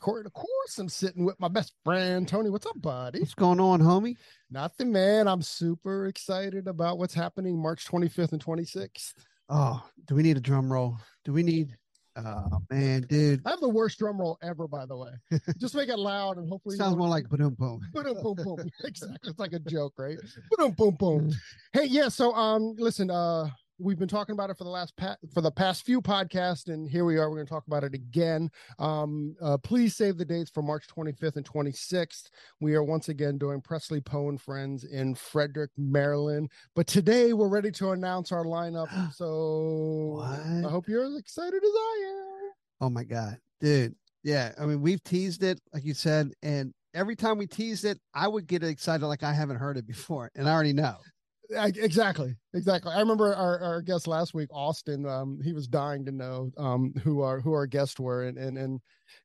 Day off. My name is Corey. Of course, I'm sitting with my best friend Tony. What's up, buddy? What's going on, homie? Nothing, man. I'm super excited about what's happening March 25th and 26th. Oh, do we need a drum roll? Do we need? Oh man, dude, I have the worst drum roll ever, by the way. Just make it loud and hopefully sounds more like boom boom. boom, boom, boom. Exactly. It's like a joke, right? Boom, boom, boom. Hey, yeah. So, um, listen, uh, we've been talking about it for the last pa- for the past few podcasts, and here we are. We're going to talk about it again. Um, uh, please save the dates for March 25th and 26th. We are once again doing Presley Poe and Friends in Frederick, Maryland. But today we're ready to announce our lineup. So What? I hope you're as excited as I am. Oh my god, dude. Yeah, I mean we've teased it, like you said, and every time we teased it, I would get excited like I haven't heard it before, and I already know. I, exactly exactly. I remember our, our guest last week austin um he was dying to know um who our who our guests were and and and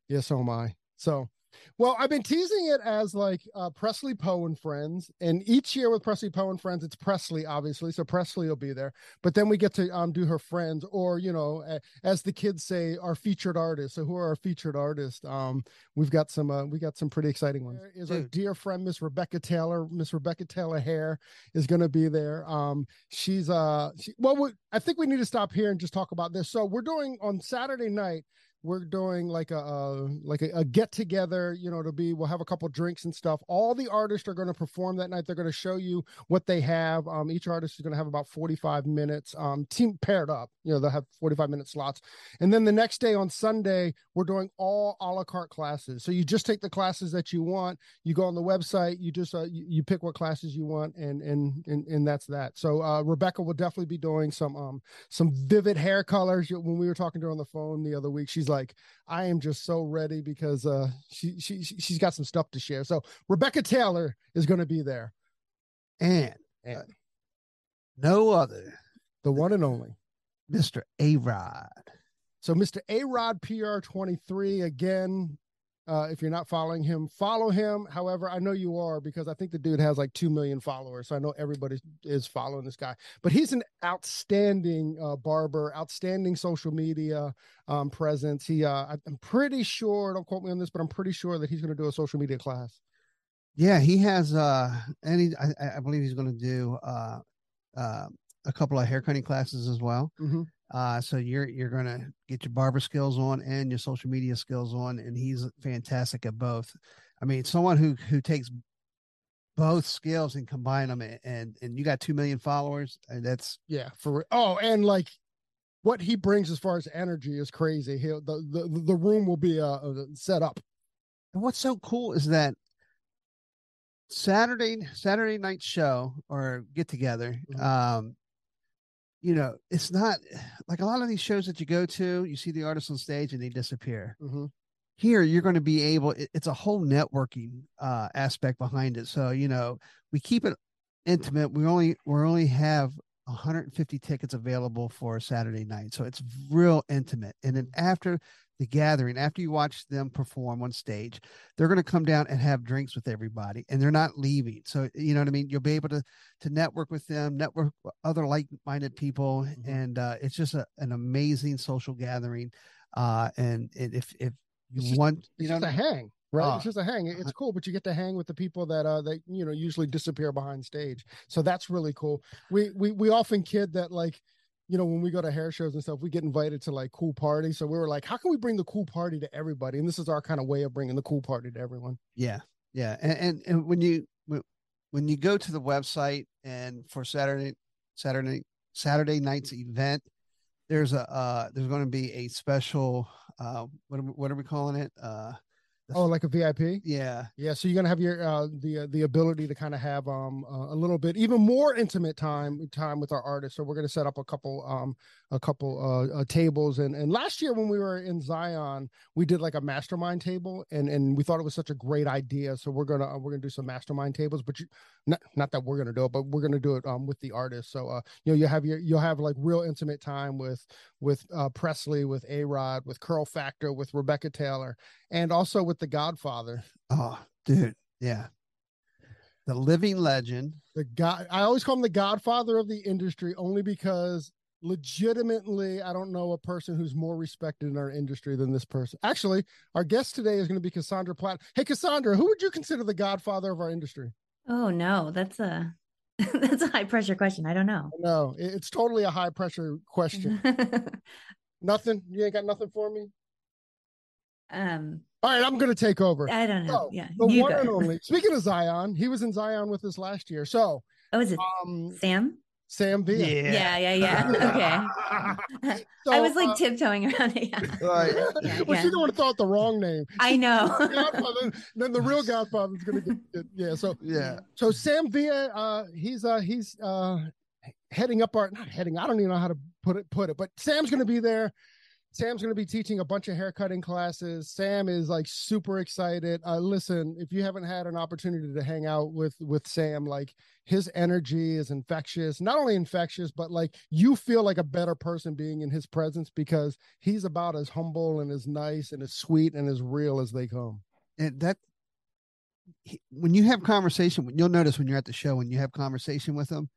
yeah so am i so well i've been teasing it as like uh presley poe and friends and each year with presley poe and friends it's presley obviously so presley will be there but then we get to um do her friends or you know as the kids say our featured artists so who are our featured artists um we've got some uh, we got some pretty exciting ones There is our dear friend miss rebecca taylor miss rebecca taylor hair is going to be there. Um, she's uh, she, well, we, I think we need to stop here and just talk about this. So we're doing on Saturday night. We're doing like a uh, like a, a get together, you know, to be. We'll have a couple drinks and stuff. All the artists are going to perform that night. They're going to show you what they have. Um, each artist is going to have about forty five minutes. Um, team paired up. You know, they'll have forty five minute slots. And then the next day on Sunday, we're doing all a la carte classes. So you just take the classes that you want you go on the website you just uh, you, you pick what classes you want and and and, and that's that so uh, rebecca will definitely be doing some um some vivid hair colors when we were talking to her on the phone the other week she's like i am just so ready because uh she she she- she's got some stuff to share so rebecca taylor is going to be there And, And- uh, no other, the one and only Mister A Rod. So Mr. A Rod PR 23 again. Uh, if you're not following him, follow him. However, I know you are because I think the dude has like 2 million followers. So I know everybody is following this guy. But he's an outstanding uh, barber, outstanding social media um, presence. He, uh, I'm pretty sure, don't quote me on this, but I'm pretty sure that he's going to do a social media class. Yeah, he has. uh And he, I, I- believe he's going to do uh, uh, a couple of hair cutting classes as well. Mhm. Uh, so you're you're gonna get your barber skills on and your social media skills on, and he's fantastic at both. I mean, someone who who takes both skills and combine them, and and, and you got two million followers, and that's Yeah. For oh, and like what he brings as far as energy is crazy. He'll the the, the room will be uh, uh set up. and what's so cool is that Saturday Saturday night show or get together. Mhm. Um, you know, it's not like a lot of these shows that you go to. You see the artists on stage and they disappear. Mhm. here you're going to be able it- it's a whole networking uh aspect behind it so you know we keep it intimate we only we only have 150 tickets available for saturday night so it's real intimate and then after the gathering after you watch them perform on stage they're going to come down and have drinks with everybody and they're not leaving. So you know what i mean? You'll be able to to network with them network with other like-minded people Mhm. and uh it's just a, an amazing social gathering uh and, and if if you just- want you know a hang right? Ah. it's just a hang. It's cool but you get to hang with the people that uh that you know usually disappear behind stage. So that's really cool. We we we often kid that like you know when we go to hair shows and stuff we get invited to like cool parties so we were like how can we bring the cool party to everybody? And this is our kind of way of bringing the cool party to everyone. Yeah, yeah, and and, and when you when- you go to the website and for Saturday Saturday Saturday night's event, there's a uh there's going to be a special uh what what are we calling it? Uh Oh, like a VIP? yeah. Yeah, so you're gonna have your uh, the uh, the ability to kind of have um uh, a little bit even more intimate time time with our artists. So we're gonna set up a couple um a couple uh, uh tables and and last year when we were in Zion we did like a mastermind table and and we thought it was such a great idea. So we're gonna uh, we're gonna do some mastermind tables, but you not not that we're gonna do it, but we're gonna do it um with the artists. So uh you know you have your you'll have like real intimate time with with uh Presley, with A Rod, with Curl Factor, with Rebecca Taylor, and also with the Godfather. Oh, dude. Yeah. The living legend. the god i always call him the godfather of the industry only because legitimately i don't know a person who's more respected in our industry than this person actually our guest today is going to be cassandra platt hey cassandra who would you consider the godfather of our industry Oh no, that's a that's a high pressure question. I don't know. no it's totally a high pressure question nothing you ain't got nothing for me um, all right i'm going to take over I don't know. So, yeah, the one go. and only speaking of zion he was in zion with us last year so Oh, is it um Sam? Sam Villa. Yeah, yeah, yeah. Okay. So, I was like uh, tiptoeing around it. Yeah. Right. Yeah, well, yeah. she don't want to throw out the wrong name. I know. Godfather, then the real Godfather's gonna get, get- yeah. So Yeah. so Sam Villa, uh, he's uh he's uh heading up our not heading. I don't even know how to put it put it, but Sam's gonna be there. Sam's going to be teaching a bunch of haircutting classes. Sam is like super excited. Uh, listen, if you haven't had an opportunity to hang out with with Sam, like his energy is infectious. Not only infectious, but like you feel like a better person being in his presence because he's about as humble and as nice and as sweet and as real as they come. and that when you have conversation you'll notice when you're at the show and you have conversation with him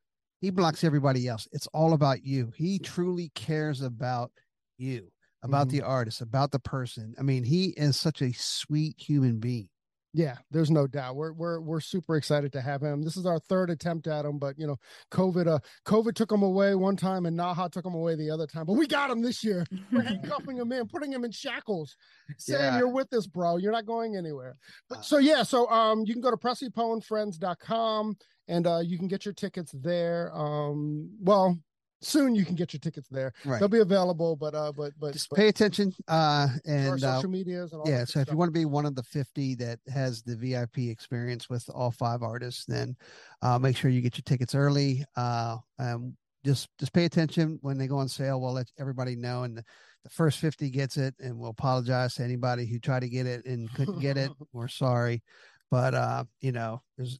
he blocks everybody else it's all about you he truly cares about you about Mhm. the artist about the person i mean he is such a sweet human being Yeah, there's no doubt. We're we're we're super excited to have him. This is our third attempt at him, but you know, COVID uh COVID took him away one time and NAHA took him away the other time. But we got him this year. We're handcuffing him in, putting him in shackles. Saying Yeah. you're with us, bro. You're not going anywhere. Uh, But so yeah, so um you can go to presleypoeandfriends.com and uh you can get your tickets there. Um well soon you can get your tickets there. right. They'll be available, but uh but but, just but pay attention uh and uh, social medias and all yeah so if you want to be one of the 50 that has the vip experience with all five artists then uh make sure you get your tickets early uh um just just pay attention when they go on sale. We'll let everybody know and the, the first 50 gets it and we'll apologize to anybody who tried to get it and couldn't get it. We're sorry but uh you know there's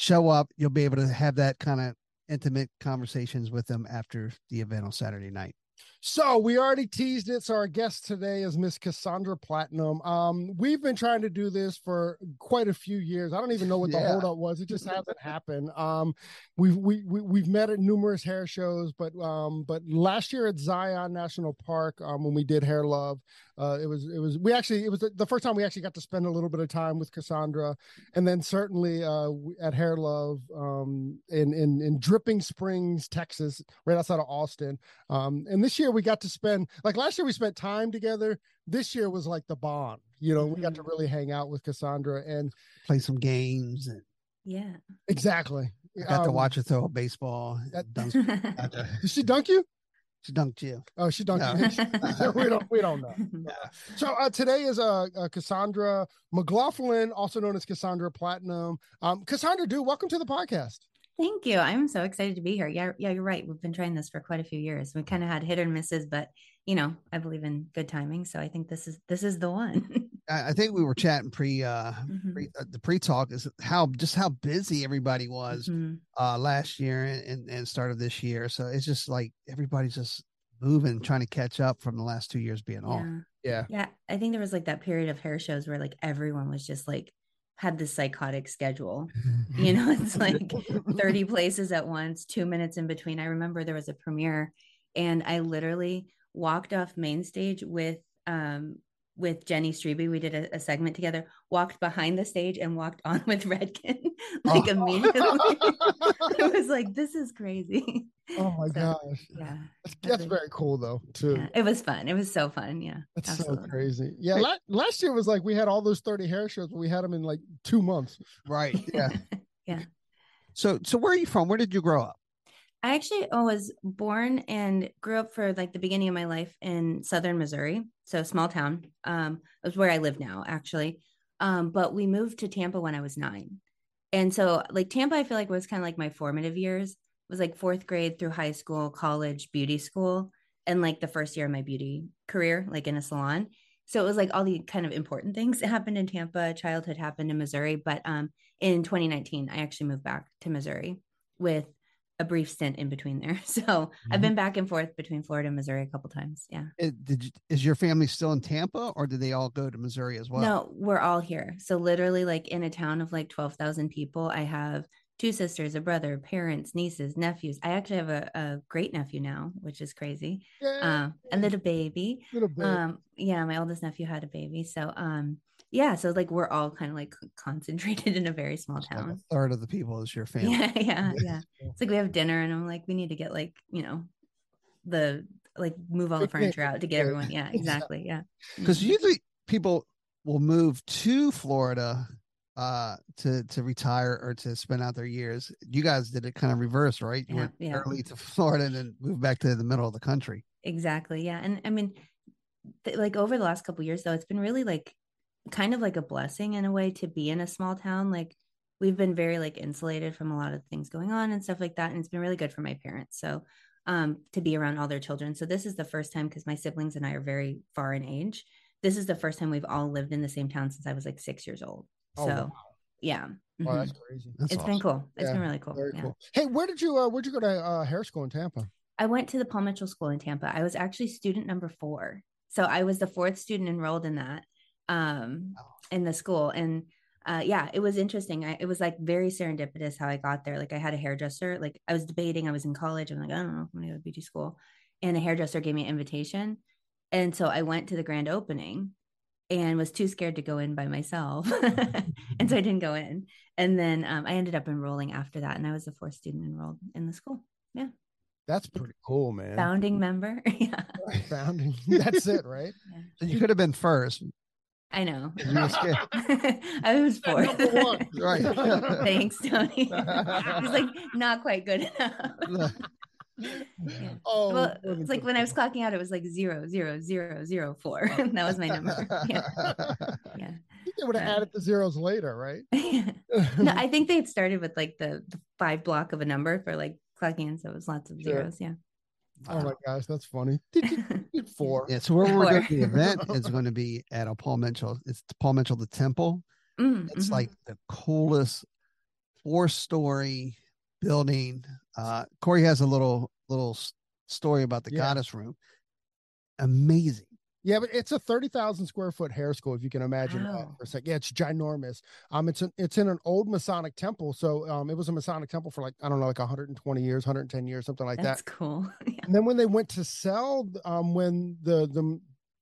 show up. You'll be able to have that kind of intimate conversations with them after the event on saturday night So we already teased it. So our guest today is Miss Cassandra Platinum. Um, we've been trying to do this for quite a few years. I don't even know what the Yeah. holdup was. It just hasn't happened. Um, we've we, we we've met at numerous hair shows, but um, but last year at Zion National Park, um, when we did Hair Love, uh, it was it was we actually it was the, the first time we actually got to spend a little bit of time with Cassandra, and then certainly uh at Hair Love, um, in in in Dripping Springs, Texas, right outside of Austin. Um, and this year we got to spend like last year we spent time together. This year was like the bond, you know, we got to really hang out with Cassandra and play some games and yeah. exactly. I got to Um, watch her throw a baseball that- dunk, Did she dunk you? she dunked you Oh, she dunked No. you. we don't we don't know. So uh, today is uh, uh, Cassandra McLaughlin, also known as Cassandra Platinum. Um, Cassandra, dude, welcome to the podcast. Thank you. I'm so excited to be here. Yeah, yeah, you're right. We've been trying this for quite a few years. We kind of had hit or misses, but you know, I believe in good timing, so I think this is this is the one. I, think we were chatting pre uh Mhm. pre, uh, the pre-talk is how just how busy everybody was Mhm. uh last year and, and start of this year so it's just like everybody's just moving trying to catch up from the last two years being off Yeah. Yeah. Yeah, I think there was like that period of hair shows where like everyone was just like had this psychotic schedule. You know, it's like 30 places at once, two minutes in between. I remember there was a premiere and I literally walked off main stage with um with Jenny Strebe. We did a, a segment together, walked behind the stage and walked on with Redken like Oh. immediately. it was like, this is crazy. Oh my So, gosh. Yeah. That's, that's very cool though, too. yeah. It was fun. It was so fun. Yeah. That's absolutely. so crazy. Yeah, la- last year was like we had all those 30 hair shows, but we had them in like two months. right yeah Yeah. so so where are you from where did you grow up I actually was born and grew up for like the beginning of my life in southern Missouri, so small town. Um, it was where I live now, actually. Um, but we moved to Tampa when I was nine, and so like Tampa, I feel like was kind of like my formative years. It was like fourth grade through high school, college, beauty school, and like the first year of my beauty career, like in a salon. So it was like all the kind of important things that happened in Tampa. Childhood happened in Missouri, but um, in 2019, I actually moved back to Missouri with a brief stint in between there. So mm-hmm. I've been back and forth between Florida and Missouri a couple times. Yeah. It, did you, is your family still in Tampa or did they all go to Missouri as well? No, we're all here. So literally like in a town of like 12,000 people, I have two sisters, a brother, parents, nieces, nephews. I actually have a, a great nephew now, which is crazy. Yeah. Um, a little baby. Little baby. Um, yeah, my oldest nephew had a baby. So um yeah, so like we're all kind of like concentrated in a very small town. Like a third of the people is your family. Yeah, yeah, yeah. It's like we have dinner, and I'm like, we need to get like you know, the like move all the furniture out to get everyone. Yeah, exactly. Yeah, because mm-hmm. usually people will move to Florida uh to to retire or to spend out their years you guys did it kind of reverse right you yeah, went yeah. early to florida and then moved back to the middle of the country exactly yeah and i mean th- like over the last couple years though it's been really like kind of like a blessing in a way to be in a small town like we've been very like insulated from a lot of things going on and stuff like that and it's been really good for my parents so um to be around all their children. So this is the first time because my siblings and i are very far in age this is the first time we've all lived in the same town since i was like six years old. Oh, so wow. yeah oh, that's crazy. That's It's awesome. been cool. It's yeah, been really cool very yeah. cool. Hey where did you uh where'd you go to uh, hair school in tampa? I went to the paul mitchell school in tampa. I was actually student number four. So i was the fourth student enrolled in that um, in the school. And uh, yeah, it was interesting. I, it was like very serendipitous how I got there. Like I had a hairdresser. Like I was debating. I was in college. I'm like, I don't know. if I'm gonna go to beauty school, and a hairdresser gave me an invitation, and so I went to the grand opening, and was too scared to go in by myself, and so I didn't go in. And then um, I ended up enrolling after that, and I was the fourth student enrolled in the school. Yeah. That's pretty cool, man. Founding member. yeah. Founding. That's it, right? Yeah. You could have been first. I know. I was fourth. right. Thanks, Tony. It was like not quite good enough. Yeah. Oh, well, it's like when I was clocking out, it was like zero, zero, zero, zero, four. that was my number. Yeah. yeah. They would have uh, added the zeros later, right? no, I think they had started with like the, the, five block of a number for like clocking in. So it was lots of sure. zeros. Yeah. Wow. Oh my gosh, that's funny. Four. Yeah, so where we're going to the event is going to be at a Paul Mitchell. It's Paul Mitchell the Temple. Mm, it's mm-hmm. like the coolest four-story building. Uh Corey has a little little story about the yeah. goddess room. Amazing. Yeah, but it's a thirty thousand square foot hair school, if you can imagine wow. for a second. Yeah, it's ginormous. Um, it's an, it's in an old Masonic temple, so um, it was a Masonic temple for like I don't know, like one hundred and twenty years, one hundred and ten years, something like That's that. That's cool. yeah. And then when they went to sell, um, when the the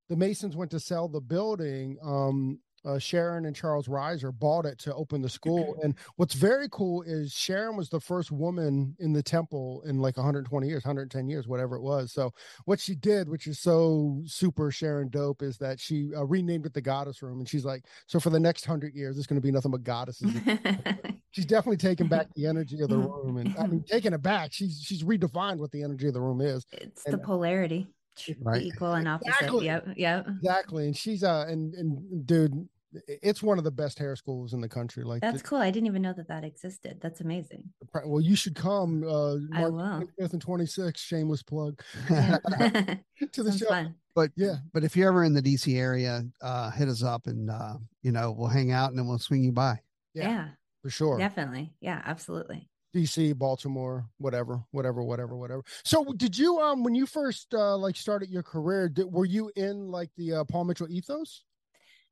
the Masons went to sell the building, um, uh, Sharon and Charles Reiser bought it to open the school. And what's very cool is Sharon was the first woman in the temple in like 120 years, 110 years, whatever it was. So what she did, which is so super Sharon dope, is that she uh, renamed it the Goddess Room. And she's like, so for the next hundred years, it's going to be nothing but goddesses. she's definitely taking back the energy of the room, and I mean, taking it back. She's she's redefined what the energy of the room is. It's and, the polarity right. equal and opposite. Exactly. Yep. Yep. Exactly. And she's uh and and dude, it's one of the best hair schools in the country. Like that's cool. I didn't even know that that existed. That's amazing. Well, you should come. Uh, I will. Fifth and twenty six. Shameless plug to the show. Fun. But yeah, but if you're ever in the DC area, uh, hit us up and uh, you know we'll hang out and then we'll swing you by. Yeah, yeah, for sure. Definitely. Yeah, absolutely. DC, Baltimore, whatever, whatever, whatever, whatever. So, did you um when you first uh like started your career, did, were you in like the uh, Paul Mitchell ethos?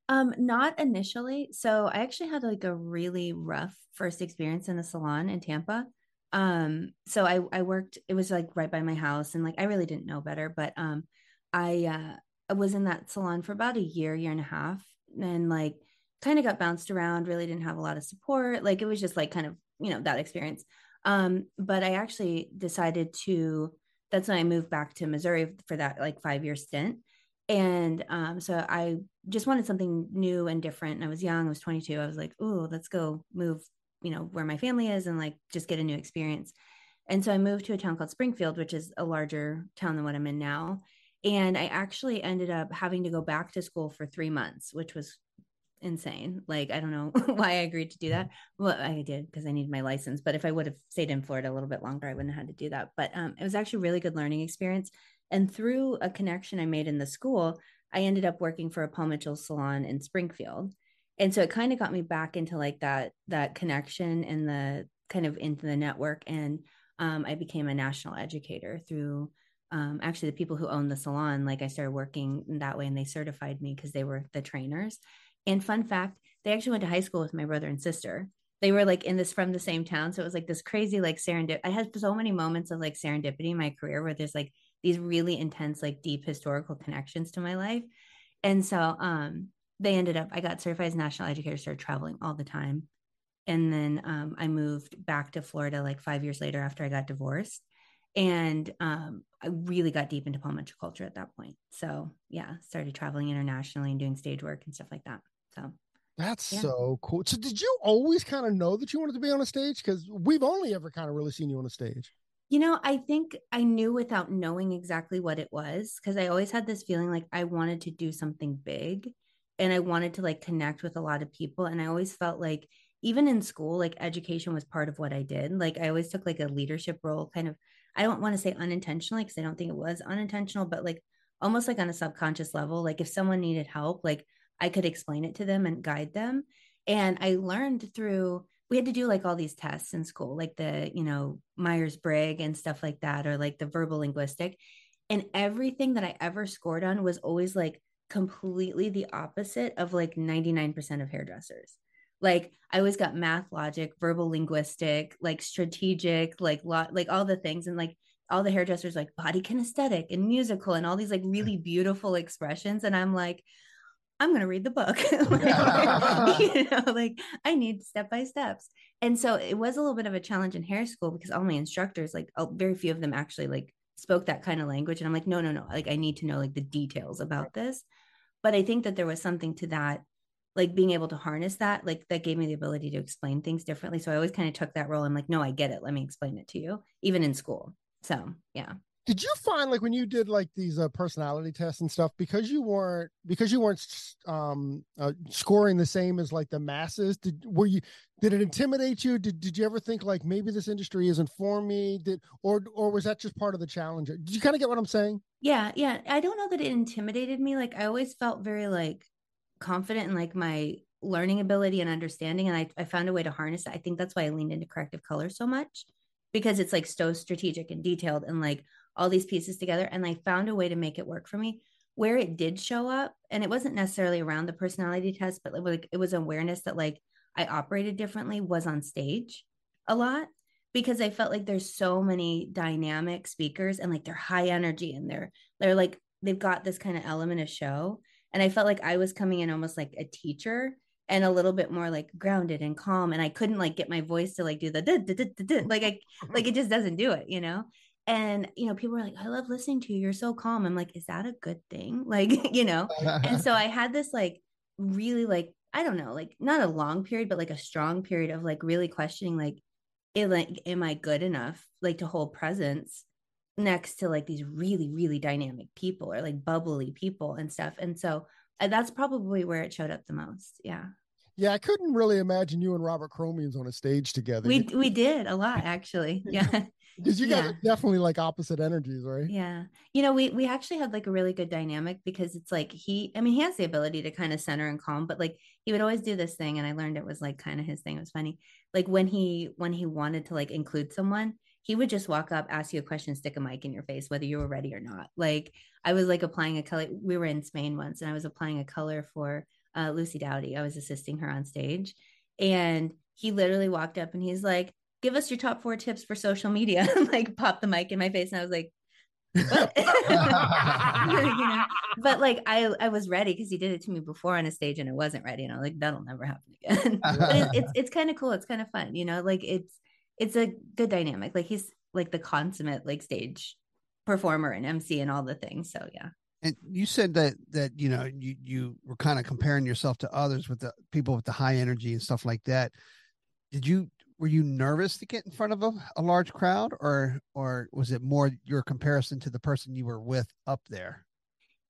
Um, not initially. So I actually had like a really rough first experience in the salon in Tampa. Um, so I I worked, it was like right by my house and like I really didn't know better, but um I uh I was in that salon for about a year, year and a half, and like kind of got bounced around, really didn't have a lot of support. Like it was just like kind of, you know, that experience. Um, but I actually decided to that's when I moved back to Missouri for that like five year stint and um, so I just wanted something new and different. And I was young, I was 22. I was like, oh, let's go move, you know, where my family is and like just get a new experience. And so I moved to a town called Springfield, which is a larger town than what I'm in now. And I actually ended up having to go back to school for three months, which was insane. Like, I don't know why I agreed to do that. Well, I did because I needed my license. But if I would have stayed in Florida a little bit longer, I wouldn't have had to do that. But um, it was actually a really good learning experience. And through a connection I made in the school, I ended up working for a Paul Mitchell salon in Springfield. And so it kind of got me back into like that that connection and the kind of into the network. And um, I became a national educator through um, actually the people who own the salon. Like I started working that way and they certified me because they were the trainers. And fun fact, they actually went to high school with my brother and sister. They were like in this from the same town. So it was like this crazy, like serendip. I had so many moments of like serendipity in my career where there's like these really intense, like deep historical connections to my life. And so um they ended up, I got certified as national educator, started traveling all the time. And then um, I moved back to Florida like five years later after I got divorced. And um, I really got deep into Mitchell culture at that point. So yeah, started traveling internationally and doing stage work and stuff like that. So That's Yeah. so cool. So did you always kind of know that you wanted to be on a stage? Because we've only ever kind of really seen you on a stage. You know, I think I knew without knowing exactly what it was because I always had this feeling like I wanted to do something big and I wanted to like connect with a lot of people. And I always felt like, even in school, like education was part of what I did. Like I always took like a leadership role, kind of, I don't want to say unintentionally because I don't think it was unintentional, but like almost like on a subconscious level. Like if someone needed help, like I could explain it to them and guide them. And I learned through, we had to do like all these tests in school, like the, you know, Myers Briggs and stuff like that, or like the verbal linguistic. And everything that I ever scored on was always like completely the opposite of like 99% of hairdressers. Like I always got math, logic, verbal linguistic, like strategic, like lot, like all the things. And like all the hairdressers, like body kinesthetic and musical and all these like mm. really beautiful expressions. And I'm like, I'm going to read the book. Like, you know, like I need step by steps. And so it was a little bit of a challenge in hair school because all my instructors, like oh, very few of them actually like spoke that kind of language. And I'm like, no, no, no. Like I need to know like the details about this. But I think that there was something to that, like being able to harness that, like that gave me the ability to explain things differently. So I always kind of took that role. I'm like, no, I get it. Let me explain it to you, even in school. So yeah. Did you find like when you did like these uh, personality tests and stuff because you weren't because you weren't um uh, scoring the same as like the masses did were you did it intimidate you did did you ever think like maybe this industry isn't for me did or or was that just part of the challenge did you kind of get what I'm saying Yeah, yeah. I don't know that it intimidated me. Like I always felt very like confident in like my learning ability and understanding. And I, I found a way to harness it. I think that's why I leaned into corrective color so much because it's like so strategic and detailed and like all these pieces together. And I found a way to make it work for me. Where it did show up, and it wasn't necessarily around the personality test, but like it was awareness that like I operated differently was on stage a lot because I felt like there's so many dynamic speakers and like they're high energy and they're they're like they've got this kind of element of show and I felt like I was coming in almost like a teacher and a little bit more like grounded and calm and I couldn't like get my voice to like do the like I like it just doesn't do it, you know. And you know, people were like, "I love listening to you. You're so calm." I'm like, "Is that a good thing?" Like, you know. And so I had this like really like I don't know, like not a long period, but like a strong period of like really questioning like, it, like, am I good enough like to hold presence next to like these really really dynamic people or like bubbly people and stuff. And so uh, that's probably where it showed up the most. Yeah. yeah I couldn't really imagine you and Robert Cromeans on a stage together We we did a lot actually. Yeah. Because you guys yeah. are definitely like opposite energies right Yeah. You know, we we actually had like a really good dynamic because it's like he I mean, he has the ability to kind of center and calm, but like he would always do this thing and I learned it was like kind of his thing. It was funny. Like when he when he wanted to like include someone, he would just walk up, ask you a question, stick a mic in your face, whether you were ready or not. Like I was like applying a color. We were in Spain once and I was applying a color for uh, Lucy Dowdy. I was assisting her on stage. And he literally walked up and he's like, give us your top four tips for social media. like pop the mic in my face. And I was like, what? you know? But like I I was ready because he did it to me before on a stage and I wasn't ready. And I was like, that'll never happen again. but it, it's it's kind of cool. It's kind of fun, you know, like it's it's a good dynamic. Like he's like the consummate like stage performer and MC and all the things. So yeah. And you said that that you know you you were kind of comparing yourself to others with the people with the high energy and stuff like that. Did you were you nervous to get in front of a, a large crowd or or was it more your comparison to the person you were with up there?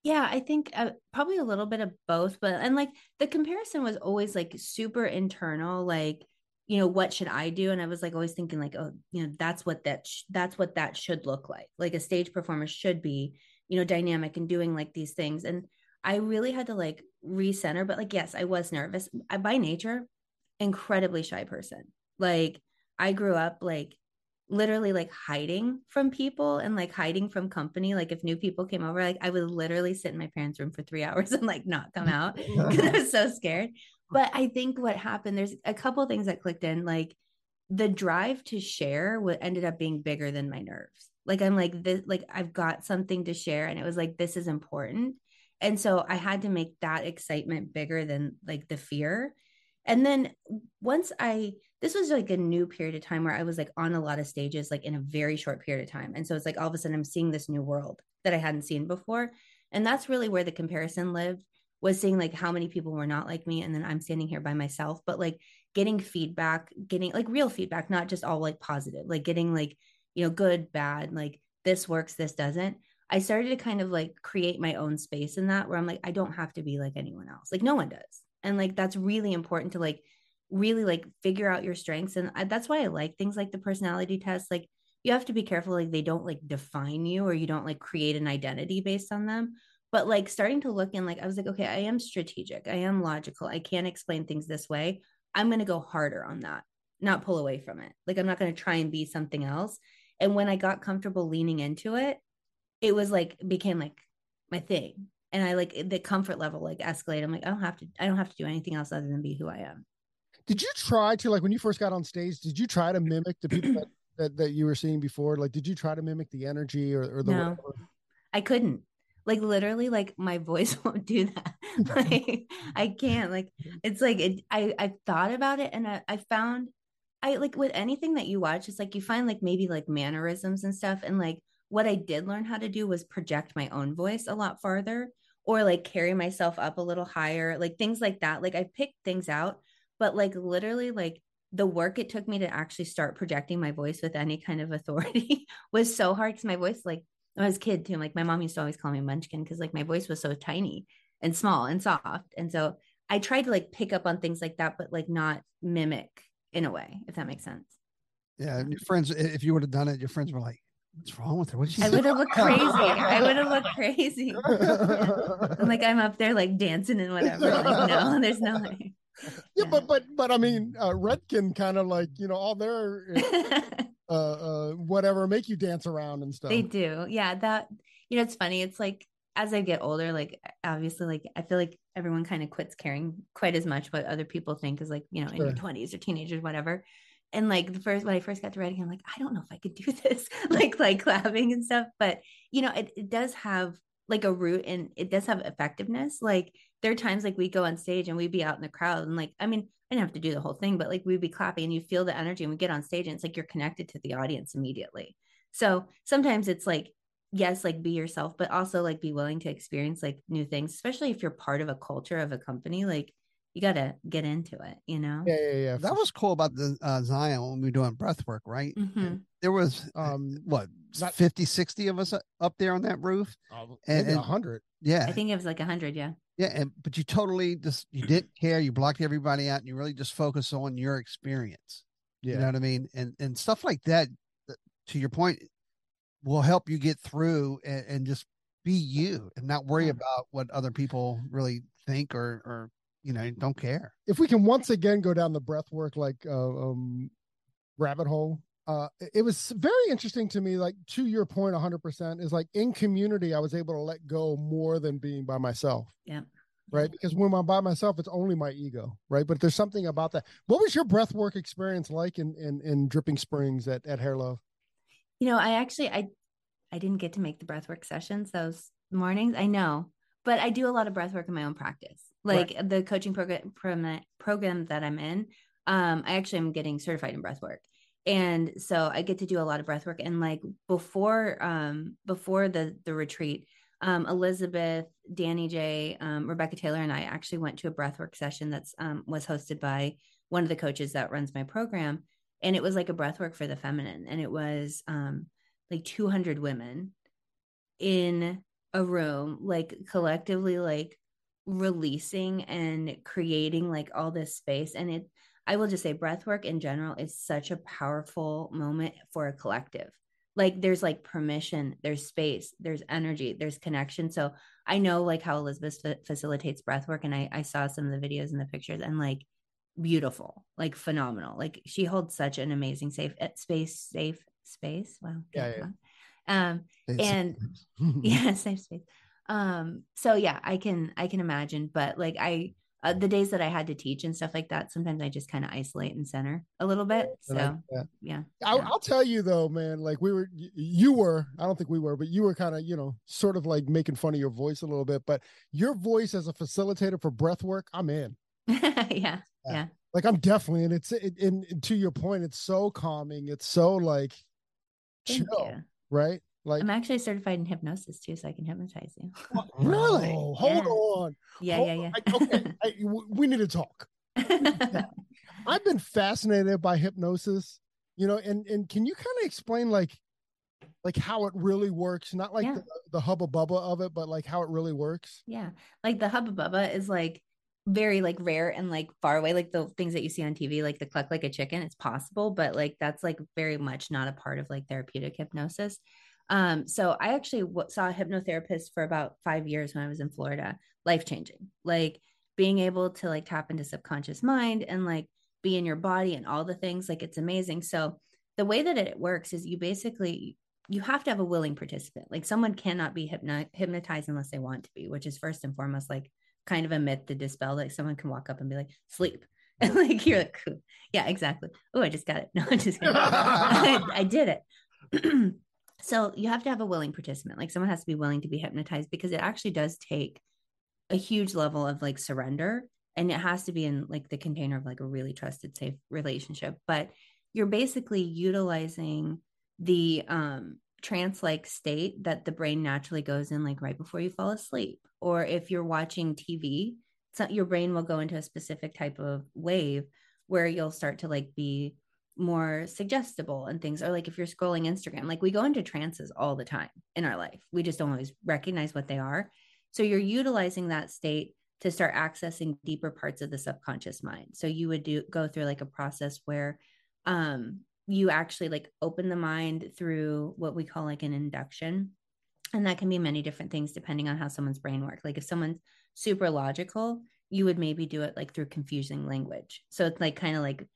Yeah i think uh, probably a little bit of both but and like the comparison was always like super internal like you know what should i do? And i was like always thinking like oh you know that's what that sh- that's what that should look like like a stage performer should be you know dynamic and doing like these things and i really had to like recenter but like yes i was nervous. I, by nature incredibly shy person like i grew up like literally like hiding from people and like hiding from company. Like if new people came over like i would literally sit in my parents room for three hours and like not come out because i was so scared. But i think what happened there's a couple things that clicked in like the drive to share what ended up being bigger than my nerves. Like i'm like this like i've got something to share and it was like this is important. And so i had to make that excitement bigger than like the fear and then once i this was like a new period of time where i was like on a lot of stages like in a very short period of time. And so it's like all of a sudden i'm seeing this new world that i hadn't seen before. And that's really where the comparison lived was seeing like how many people were not like me. And then i'm standing here by myself but like getting feedback getting like real feedback not just all like positive like getting like you know good bad like this works this doesn't. I started to kind of like create my own space in that where i'm like i don't have to be like anyone else. Like no one does and like that's really important to like really like figure out your strengths. And I, that's why i like things like the personality test. Like you have to be careful like they don't like define you or you don't like create an identity based on them. But like starting to look in like i was like okay i am strategic. I am logical. I can't explain things this way. I'm going to go harder on that not pull away from it. Like i'm not going to try and be something else. And when i got comfortable leaning into it it was like became like my thing and i like the comfort level like escalate i'm like i don't have to i don't have to do anything else other than be who i am did you try to like when you first got on stage did you try to mimic the people that, that, that you were seeing before like did you try to mimic the energy or, or the No. whatever? I couldn't. Like literally, like my voice won't do that. like I can't. Like it's like it, I I thought about it and I, I found I like with anything that you watch, it's like you find like maybe like mannerisms and stuff. And like what I did learn how to do was project my own voice a lot farther or like carry myself up a little higher, like things like that. Like I picked things out, but like literally like the work it took me to actually start projecting my voice with any kind of authority was so hard because my voice like when I was a kid too. Like my mom used to always call me Munchkin because like my voice was so tiny and small and soft. And so I tried to like pick up on things like that, but like not mimic in a way, if that makes sense. yeah and your friends if you would have done it your friends were like what's wrong with her what did she I would have looked crazy. I would have looked crazy. I'm like I'm up there like dancing and whatever. Like no, there's no way. yeah, but but but I mean, uh, Redken kind of like you know all their uh, uh whatever make you dance around and stuff. They do. Yeah. That, you know, it's funny. It's like as I get older, like obviously, like I feel like everyone kind of quits caring quite as much what other people think is like, you know, in your 20s or teenagers, whatever. And like the first, when I first got to writing, I'm like, I don't know if I could do this, like, like clapping and stuff. But, you know, it, it does have like a root and it does have effectiveness. Like there are times like we go on stage and we'd be out in the crowd and like, I mean, I didn't have to do the whole thing, but like we'd be clapping and you feel the energy and we get on stage and it's like you're connected to the audience immediately. So sometimes it's like, yes, like be yourself, but also like be willing to experience like new things, especially if you're part of a culture of a company. Like you got to get into it, you know? yeah, yeah, yeah. that was cool about the uh, zion when we were doing breath work right Mhm. there was um what not- 50 60 of us uh, up there on that roof And- a and- hundred. yeah I think it was like a hundred. Yeah. Yeah, and but you totally just you didn't care. You blocked everybody out, and you really just focus on your experience. Yeah, You know what I mean? And and stuff like that. To your point, will help you get through and, and just be you, and not worry about what other people really think or or you know don't care. if we can once again go down the breath work like uh, um rabbit hole uh it- it was very interesting to me like to your point 100% is like in community i was able to let go more than being by myself Yeah. right because when i'm by myself it's only my ego right but there's something about that what was your breath work experience like in in, in dripping springs at, at hair love You know, I actually, I, I didn't get to make the breath work sessions those mornings. I know, but I do a lot of breath work in my own practice. Like the coaching program, program, that I'm in, um, I actually am getting certified in breathwork. And so I get to do a lot of breath work. And like before, um, before the the retreat, um, Elizabeth, Danny J, um, Rebecca Taylor, and I actually went to a breathwork session that's um, was hosted by one of the coaches that runs my program. and it was like a breath work for the feminine and it was um like 200 women in a room like collectively like releasing and creating like all this space and it i will just say breath work in general is such a powerful moment for a collective. Like there's like permission there's space there's energy there's connection. So i know like how elizabeth fa- facilitates breath work and I, I saw some of the videos and the pictures and like beautiful like phenomenal. Like she holds such an amazing safe eh, space safe space. Wow Yeah, yeah. um and yeah safe space um so yeah i can i can imagine but like i uh, the days that i had to teach and stuff like that sometimes i just kind of isolate and center a little bit I- so yeah. yeah I'll, Yeah. I'll tell you though, man. Like we were, you were. I don't think we were, but you were kind of, you know, sort of like making fun of your voice a little bit. But your voice as a facilitator for breath work, I'm in. yeah yeah Like I'm definitely and It's it, and and to your point, it's so calming. It's so like thank chill, you right? Like i'm actually certified in hypnosis too so i can hypnotize you oh, Really? Oh, hold Yeah. on. yeah Hold yeah yeah I- okay, I- w- we need to talk. I've been fascinated by hypnosis, you know, and and can you kind of explain like like how it really works? Not like Yeah. the, the hubba bubba of it, but like how it really works. Yeah. Like the Hubba Bubba is like very like rare and like far away, like the things that you see on TV, like the cluck like a chicken. It's possible, but like that's like very much not a part of like therapeutic hypnosis. Um, so I actually w- saw a hypnotherapist for about five years when I was in Florida, life changing, like being able to like tap into subconscious mind and like be in your body and all the things. Like it's amazing. So the way that it works is you basically you have to have a willing participant. Like someone cannot be hypno- hypnotized unless they want to be, which is first and foremost like kind of a myth to dispel. Like someone can walk up and be like, sleep. And like you're like, "Cool. yeah, exactly. Oh, I just got it. No, I'm just kidding. I, I did it. so you have to have a willing participant. Like someone has to be willing to be hypnotized because it actually does take a huge level of like surrender. And it has to be in like the container of like a really trusted, safe relationship. But you're basically utilizing the um trance like state that the brain naturally goes in like right before you fall asleep or if you're watching tv so your brain will go into a specific type of wave where you'll start to like be more suggestible and things or like if you're scrolling instagram like we go into trances all the time in our life. We just don't always recognize what they are. So you're utilizing that state to start accessing deeper parts of the subconscious mind. So you would do go through like a process where um you actually like open the mind through what we call like an induction. And that can be many different things depending on how someone's brain works. Like if someone's super logical you would maybe do it like through confusing language. So it's like kind of like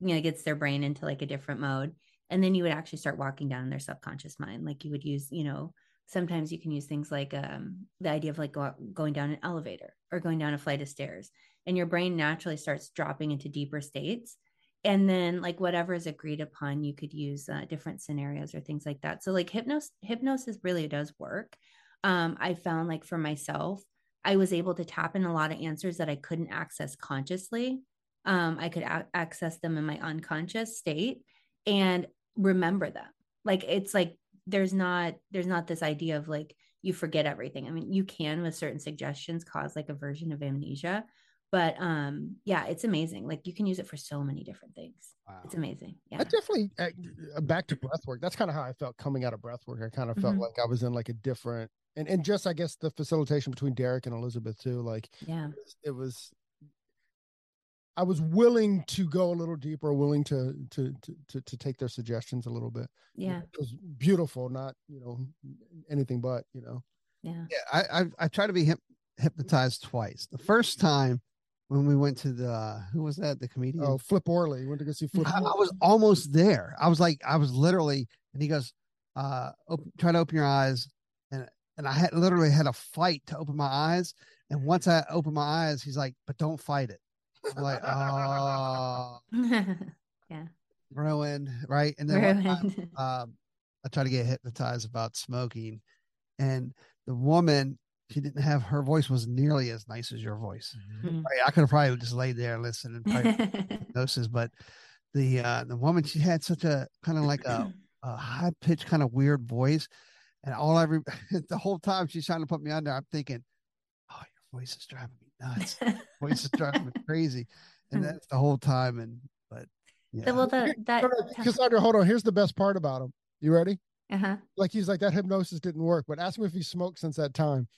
you know gets their brain into like a different mode and then you would actually start walking down their subconscious mind. Like you would use you know sometimes you can use things like um, the idea of like go, going down an elevator or going down a flight of stairs and your brain naturally starts dropping into deeper states and then like whatever is agreed upon you could use uh, different scenarios or things like that. So like hypnosis hypnosis really does work. Um, i found like for myself i was able to tap in a lot of answers that i couldn't access consciously um, i could a- access them in my unconscious state and remember them like it's like there's not there's not this idea of like you forget everything i mean you can with certain suggestions cause like a version of amnesia but um yeah it's amazing like you can use it for so many different things Wow. it's amazing yeah I definitely uh, uh, back to breath work. That's kind of how I felt coming out of breath work. I kind of felt Mhm. like I was in like a different and and just I guess the facilitation between Derek and Elizabeth too. Like yeah it was I was willing to go a little deeper, willing to to to to, to take their suggestions a little bit. yeah It was beautiful, not you know anything but you know. yeah Yeah, I I, I tried to be hip, hypnotized twice. The first time when we went to the who was that the comedian? Oh, Flip Orley went to go see Flip. I, I was almost there. I was like, I was literally, and he goes, uh, open, try to open your eyes, and and I had literally had a fight to open my eyes. And once I opened my eyes, he's like, but don't fight it. I'm like, oh, ruin, right? And then time, um, I tried to get hypnotized about smoking, and the woman, she didn't have her voice was nearly as nice as your voice. Mhm. Right? I could have probably just laid there and listened and probably hypnosis, but the uh the woman she had such a kind of like a, a high pitched kind of weird voice, and all I re- the whole time she's trying to put me under, I'm thinking, oh, your voice is driving me nuts. voice is driving me crazy, and Hmm. that's the whole time. And but Yeah. well, the, that, No, no, Cassandra, hold on. Here's the best part about him. You ready? uh-huh. Like he's like that hypnosis didn't work, but ask him if he smoked since that time.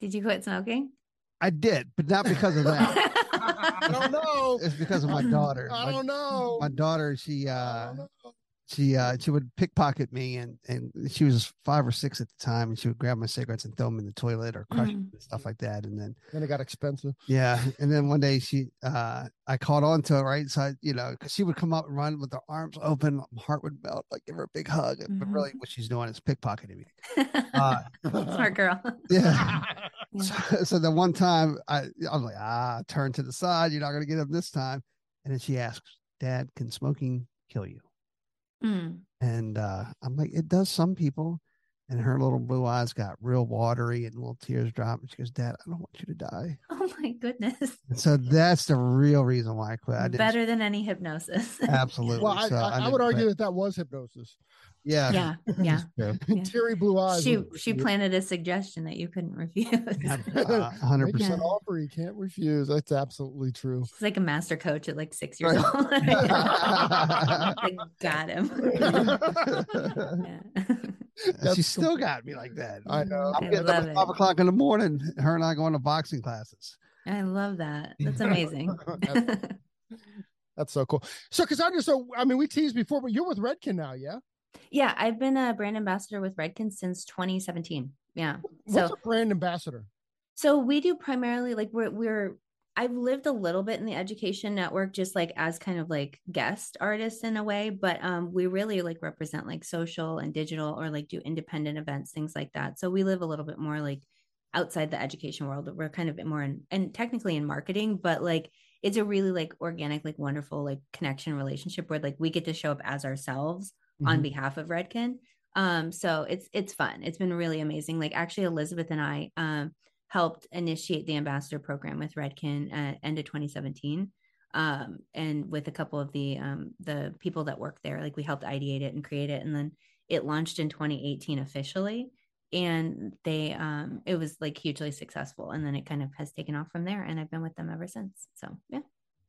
Did you quit smoking? I did, but not because of that. I don't know. it's because of my daughter. I My- don't know. My daughter, she uh don't know. She uh she would pickpocket me and and she was five or six at the time and she would grab my cigarettes and throw them in the toilet or crush them Mhm. and stuff like that and then Then it got expensive. yeah and then one day she uh i caught on to it right so I, you know because she would come up and run with her arms open my heart would melt like give her a big hug but Mhm. really what she's doing is pickpocketing me uh Smart girl. yeah Yeah. so, so the one time i i was like ah turn to the side you're not gonna get him this time and then she asks dad can smoking kill you Mm. And uh, I'm like, it does some people. And her little blue eyes got real watery and little tears drop. And she goes, Dad, I don't want you to die. Oh my goodness. And so that's the real reason why I quit. I Better than any hypnosis. Absolutely. Well, I, So I, I didn't would argue quit. that that was hypnosis. Yeah. yeah. Yeah. Yeah. Teary blue eyes. She she planted a suggestion that you couldn't refuse. Uh, 100%. Makes Yeah. offer you can't refuse. That's absolutely true. She's like a master coach at like six years Right. old. like, got him. yeah. She still got me like that. I know. I'm I getting up love at it. five o'clock in the morning. Her and I going to boxing classes. I love that. That's amazing. That's so cool. So, Cassandra, so I mean, we teased before, but you're with Redken now, yeah? Yeah, I've been a brand ambassador with Redken since 2017. Yeah. What's So a brand ambassador? So we do primarily like we're we're I've lived a little bit in the education network just like as kind of like guest artists in a way, but um we really like represent like social and digital or like do independent events, things like that. So we live a little bit more like outside the education world. We're kind of more in and technically in marketing, but like it's a really like organic, like wonderful like connection relationship where like we get to show up as ourselves on Mhm. behalf of Redken. Um, so it's it's fun. It's been really amazing. Like actually, Elizabeth and I um helped initiate the ambassador program with Redken at end of 2017. Um, and with a couple of the um the people that work there, like we helped ideate it and create it, and then it launched in 2018 officially. And they um it was like hugely successful, and then it kind of has taken off from there. And I've been with them ever since. So yeah.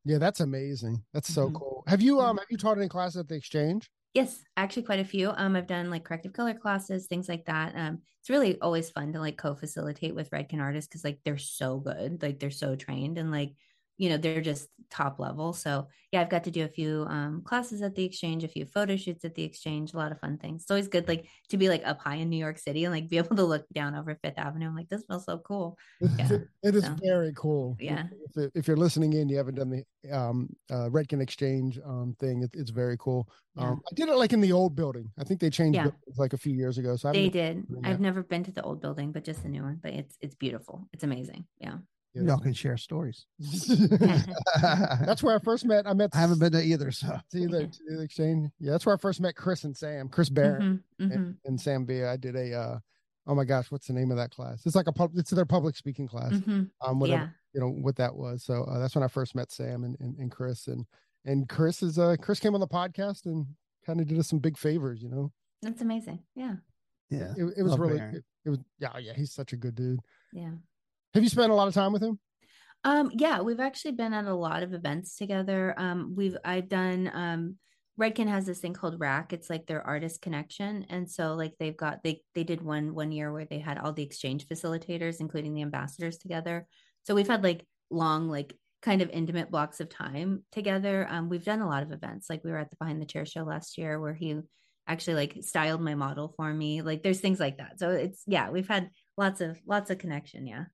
Yeah, that's amazing. That's so Mhm. cool. Have you um have you taught any classes at the exchange? Yes, actually quite a few. Um, I've done like corrective color classes, things like that. Um, it's really always fun to like co-facilitate with Redken artists because like they're so good, like they're so trained and like, you know, they're just top level. So yeah, I've got to do a few um classes at the exchange, a few photo shoots at the exchange, a lot of fun things. It's always good like to be like up high in New York City and like be able to look down over Fifth Avenue. I'm like, this feels so cool. Yeah, it is so. very cool. Yeah. If, if you're listening in, you haven't done the um uh Redken Exchange um thing. It, it's very cool. Yeah. Um, I did it like in the old building. I think they changed Yeah. like a few years ago. So I They did. I've never been to the old building, but just the new one. But it's it's beautiful. It's amazing. Yeah. Yeah. Y'all can share stories. that's where I first met. I met. I haven't been to either. So to the, to the exchange. Yeah, that's where I first met Chris and Sam. Chris Baran Mhm, mhm. and, and Sam B. I did a. uh Oh my gosh, what's the name of that class? It's like a pub. It's their public speaking class. Mhm. Um, whatever Yeah. you know what that was. So uh, that's when I first met Sam and, and, and Chris and and Chris is uh Chris came on the podcast and kind of did us some big favors. You know, That's amazing. Yeah. yeah. it, it was Love really it, it was yeah yeah he's such a good dude. Yeah. Have you spent a lot of time with him? Um, yeah, we've actually been at a lot of events together. Um, we've I've done um Redken has this thing called Rack. It's like their artist connection. And so like they've got they they did one one year where they had all the exchange facilitators, including the ambassadors together. So we've had like long, like kind of intimate blocks of time together. Um, we've done a lot of events. Like we were at the behind the chair show last year where he actually like styled my model for me. Like there's things like that. So it's yeah, we've had lots of lots of connection. Yeah.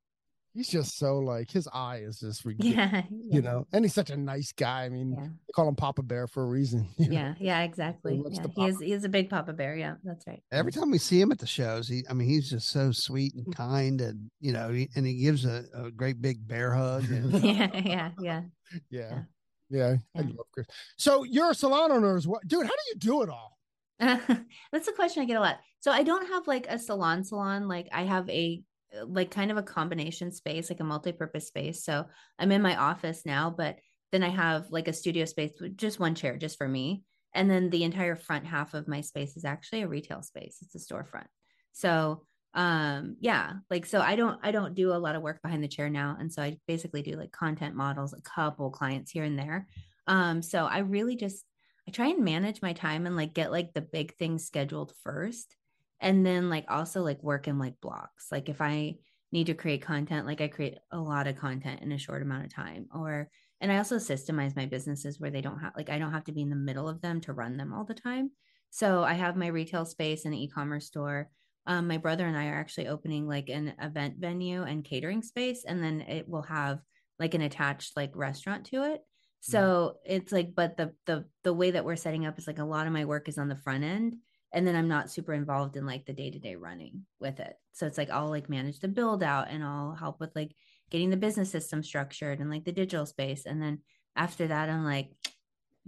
He's just so like his eye is just ridiculous, Yeah. you know, and he's such a nice guy. I mean, Yeah. they call him Papa Bear for a reason. you know? yeah yeah exactly loves yeah, he is he a big papa bear yeah that's right Every time we see him at the shows, he I mean he's just so sweet and kind and you know he, and he gives a, a great big bear hug. And, yeah yeah yeah yeah, yeah. I Yeah. love Chris. So you're a salon owner as well, dude. How do you do it all? that's a question i get a lot so i don't have like a salon salon like i have a like kind of a combination space like a multi-purpose space. So i'm in my office now but then i have like a studio space with just one chair just for me. And then the entire front half of my space is actually a retail space. It's a storefront. So um yeah like so i don't i don't do a lot of work behind the chair now. And so i basically do like content models a couple clients here and there. Um so i really just I try and manage my time and like get like the big things scheduled first and then like also like work in like blocks. Like if I need to create content, like I create a lot of content in a short amount of time or and I also systemize my businesses where they don't have like I don't have to be in the middle of them to run them all the time. So I have my retail space and an e-commerce store. Um, my brother and I are actually opening like an event venue and catering space, and then it will have like an attached like restaurant to it. So mm-hmm. it's like, but the the the way that we're setting up is like a lot of my work is on the front end, and then I'm not super involved in like the day to day running with it. So it's like I'll like manage the build out and I'll help with like getting the business system structured and like the digital space, and then after that, I'm like,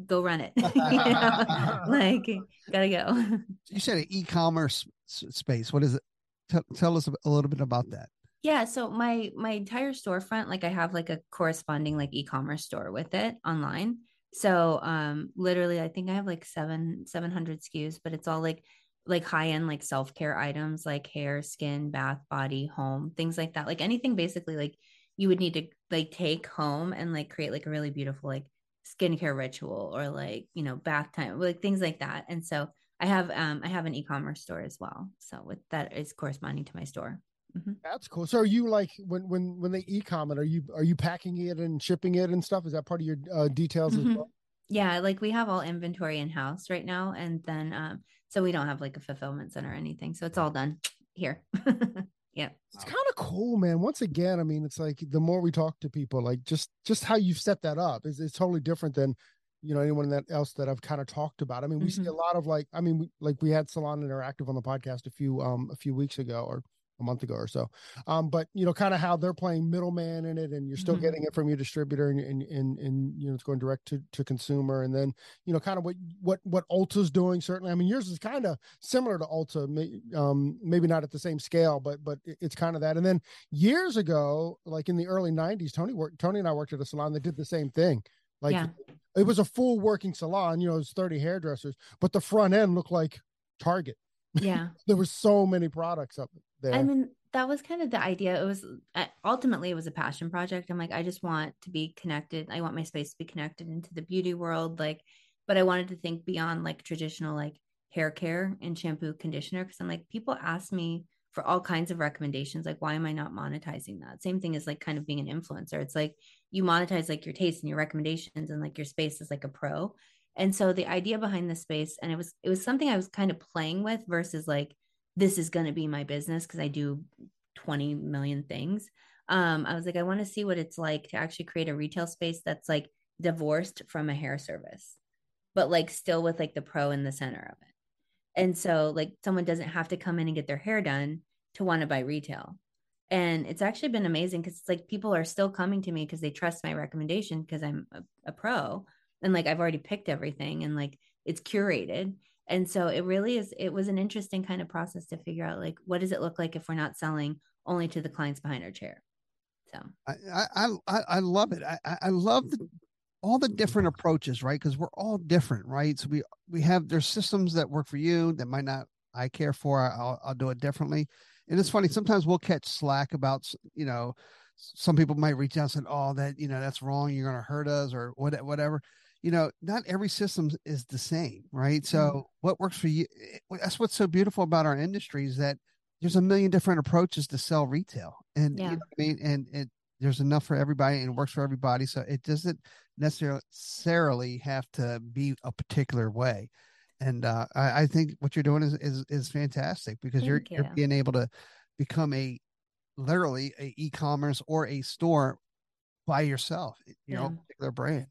go run it. like gotta go. You said an e-commerce space. What is it? Tell, tell us a little bit about that. Yeah, so my my entire storefront, like I have like a corresponding like e-commerce store with it online. So um literally I think I have like seven 700 SKUs, but it's all like like high-end like self-care items like hair, skin, bath, body, home, things like that. Like anything basically like you would need to like take home and like create like a really beautiful like skincare ritual or like, you know, bath time, like things like that. And so I have um I have an e-commerce store as well. So with that is corresponding to my store. Mm-hmm. That's cool. So are you like when when when they e-com it, are you are you packing it and shipping it and stuff? Is that part of your uh, details mm-hmm. as well? Yeah, like we have all inventory in house right now, and then um, so we don't have like a fulfillment center or anything. So it's all done here. yeah, it's kind of cool, man. Once again, I mean, it's like the more we talk to people, like just just how you've set that up is it's totally different than you know anyone that else that I've kind of talked about. I mean, we mm-hmm. see a lot of like, I mean, we, like we had Salon Interactive on the podcast a few um a few weeks ago or a month ago or so. Um, but you know, kind of how they're playing middleman in it, and you're still mm-hmm. getting it from your distributor, and, and and and you know, it's going direct to, to consumer. And then you know, kind of what what what Ulta's doing. Certainly, I mean, yours is kind of similar to Ulta, um, maybe not at the same scale, but but it's kind of that. And then years ago, like in the early '90s, Tony worked. Tony and I worked at a salon that did the same thing. Like yeah. it was a full working salon. You know, it was 30 hairdressers, but the front end looked like Target. Yeah. there were so many products up there. I mean, that was kind of the idea. It was uh, ultimately it was a passion project. I'm like, I just want to be connected. I want my space to be connected into the beauty world. Like, but I wanted to think beyond like traditional like hair care and shampoo conditioner. Cause I'm like, people ask me for all kinds of recommendations. Like, why am I not monetizing that? Same thing as like kind of being an influencer. It's like you monetize like your taste and your recommendations and like your space is like a pro. And so the idea behind the space, and it was it was something I was kind of playing with versus like this is going to be my business because I do 20 million things. Um, I was like, I want to see what it's like to actually create a retail space that's like divorced from a hair service, but like still with like the pro in the center of it. And so like someone doesn't have to come in and get their hair done to want to buy retail. And it's actually been amazing because it's like people are still coming to me because they trust my recommendation because I'm a, a pro and like I've already picked everything and like it's curated. And so it really is, it was an interesting kind of process to figure out like what does it look like if we're not selling only to the clients behind our chair. So I I I, I love it. I I love the, all the different approaches, right? Because we're all different, right? So we we have there's systems that work for you that might not I care for. I'll I'll do it differently. And it's funny, sometimes we'll catch slack about you know, some people might reach out and say, Oh, that you know, that's wrong, you're gonna hurt us or what whatever you know, not every system is the same, right? So mm-hmm. what works for you? Eh, that's what's so beautiful about our industry is that there's a million different approaches to sell retail, and yeah. you know I mean, and it there's enough for everybody and it works for everybody. So it doesn't necessarily have to be a particular way. And uh, I, I, think what you're doing is is, is fantastic because you're you. you're being able to become a literally a e-commerce or a store by yourself, you yeah. know, particular brand.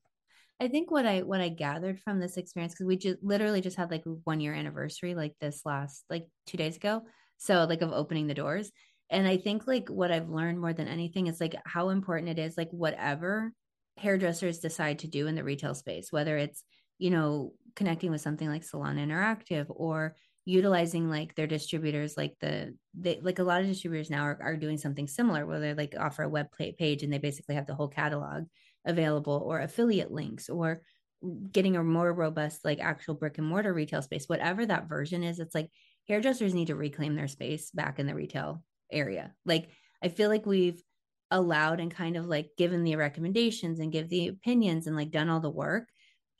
I think what I what I gathered from this experience because we just literally just had like one year anniversary like this last like two days ago, so like of opening the doors, and I think like what I've learned more than anything is like how important it is like whatever hairdressers decide to do in the retail space, whether it's you know connecting with something like Salon Interactive or utilizing like their distributors like the they like a lot of distributors now are, are doing something similar where they like offer a web page and they basically have the whole catalog available or affiliate links or getting a more robust like actual brick and mortar retail space whatever that version is it's like hairdressers need to reclaim their space back in the retail area. Like i feel like we've allowed and kind of like given the recommendations and give the opinions and like done all the work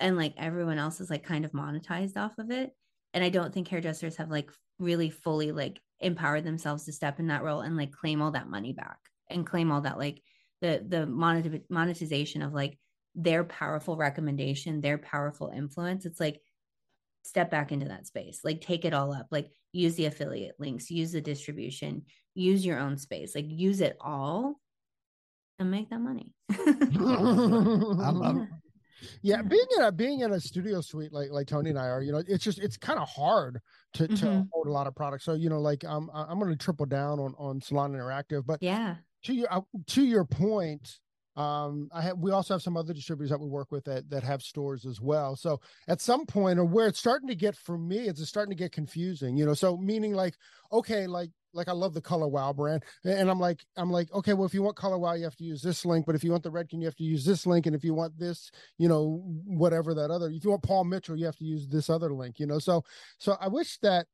and like everyone else is like kind of monetized off of it. And i don't think hairdressers have like really fully like empowered themselves to step in that role and like claim all that money back and claim all that like the the monet- monetization of like their powerful recommendation their powerful influence it's like step back into that space. Like take it all up. Like use the affiliate links use the distribution use your own space. Like use it all and make that money. I love Yeah. being in a being in a studio suite like like tony and i are you know it's just it's kind of hard to to Mhm. hold a lot of products. So you know like um, I- i'm going to triple down on on salon interactive but yeah to your uh, to your point um i have we also have some other distributors that we work with that that have stores as well. So at some point or where it's starting to get for me it's starting to get confusing you know? So meaning like okay like like i love the color wow brand and i'm like i'm like okay well if you want color wow you have to use this link but if you want the redken you have to use this link and if you want this you know whatever that other if you want paul mitchell you have to use this other link you know? So so i wish that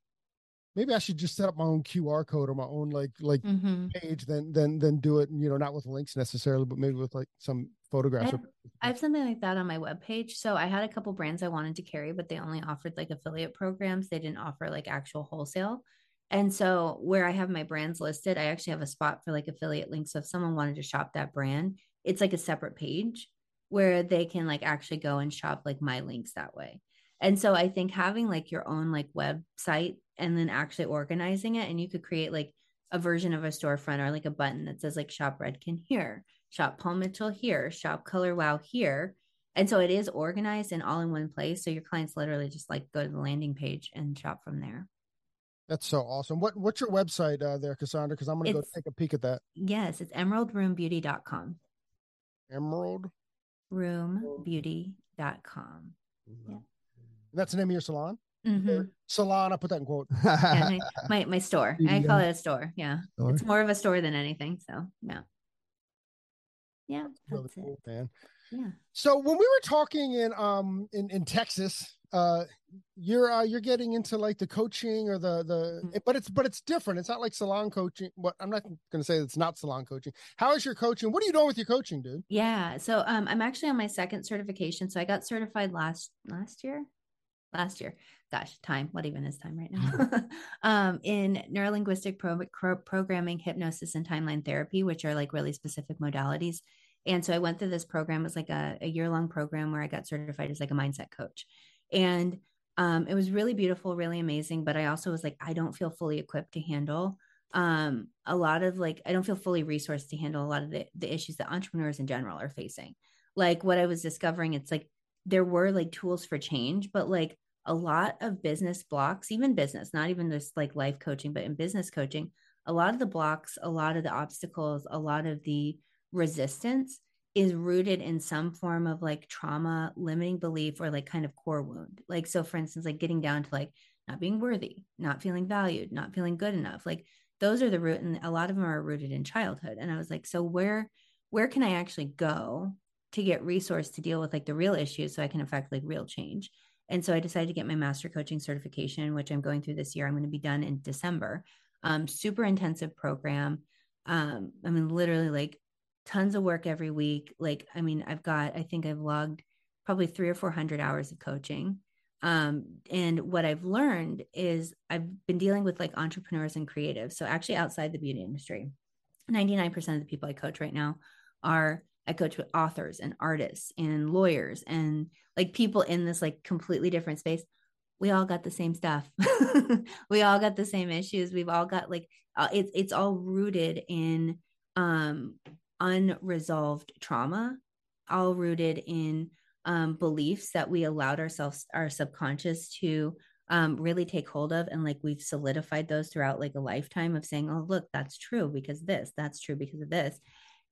maybe i should just set up my own qr code or my own like like hmm page then then than do it you know not with links necessarily but maybe with like some photographs I or- I have something like that on my webpage. So I had a couple brands I wanted to carry, but they only offered like affiliate programs. They didn't offer like actual wholesale. And so where I have my brands listed, I actually have a spot for like affiliate links. So if someone wanted to shop that brand, it's like a separate page where they can like actually go and shop like my links that way. And so I think having like your own like website and then actually organizing it, and you could create like a version of a storefront or like a button that says like shop Redken here, shop Paul Mitchell here, shop Color Wow here. And so it is organized and all in one place. So your clients literally just like go to the landing page and shop from there. that's so awesome what what's your website uh there cassandra because i'm gonna go take a peek at that Yes, it's emeraldroombeauty.com. emerald Roombeauty.com. Yeah. That's the name of your salon hmm salon i put that in quote Yeah, my, my store. I call it a store. Yeah. Store. It's more of a store than anything. So yeah. Yeah. really cool man Yeah. so when we were talking in um in in texas uh you're uh you're getting into like the coaching or the the Mhm. but it's but it's different it's not like salon coaching What i'm not gonna say it's not salon coaching how is your coaching what are you doing with your coaching dude Yeah. So um I'm actually on my second certification. So I got certified last last year. Last year. Gosh, time. What even is time right now? um in neurolinguistic pro- pro- programming, hypnosis, and timeline therapy, which are like really specific modalities. And so I went through this program. It was like a, a year-long program where I got certified as like a mindset coach. And um it was really beautiful, really amazing. But I also was like, I don't feel fully equipped to handle um a lot of like i don't feel fully resourced to handle a lot of the, the issues that entrepreneurs in general are facing like what i was discovering it's like there were like tools for change but like a lot of business blocks even business not even just like life coaching but in business coaching a lot of the blocks a lot of the obstacles a lot of the resistance is rooted in some form of like trauma limiting belief or like kind of core wound. Like so for instance like getting down to like not being worthy not feeling valued not feeling good enough like those are the root and a lot of them are rooted in childhood. And i was like so where where can i actually go to get resource to deal with like the real issues so i can affect like real change and so i decided to get my master coaching certification which i'm going through this year. I'm going to be done in december. Um, super intensive program. Um, i mean literally like tons of work every week. Like i mean i've got i think i've logged probably three or four hundred hours of coaching. Um, and what I've learned is I've been dealing with like entrepreneurs and creatives. So actually outside the beauty industry, 99% of the people I coach right now are I coach with authors and artists and lawyers and like people in this like completely different space. We all got the same stuff. we all got the same issues. We've all got like uh, it's it's all rooted in um unresolved trauma, all rooted in um, beliefs that we allowed ourselves, our subconscious to um, really take hold of. And like we've solidified those throughout like a lifetime of saying, oh, look, that's true because this, that's true because of this.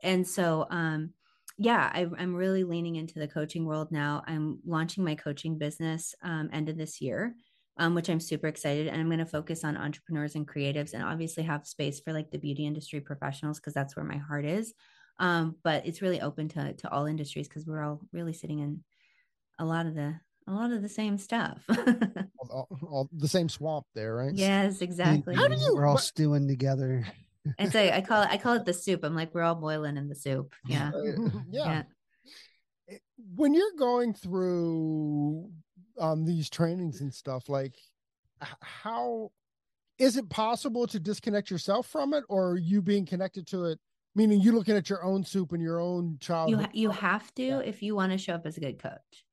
And so, um, yeah, I, I'm really leaning into the coaching world now. I'm launching my coaching business um, end of this year. Um, which I'm super excited. And I'm going to focus on entrepreneurs and creatives and obviously have space for like the beauty industry professionals because that's where my heart is. Um, but it's really open to to all industries because we're all really sitting in a lot of the a lot of the same stuff. all, all- all the same swamp there right yes, exactly. How do you- We're all what- stewing together. It's a, I call it I call it the soup. I'm like we're all boiling in the soup. Yeah. Yeah. Yeah. when you're going through um these trainings and stuff like how is it possible to disconnect yourself from it or are you being connected to it meaning you looking at your own soup and your own child you ha- you have to Yeah. if you want to show up as a good coach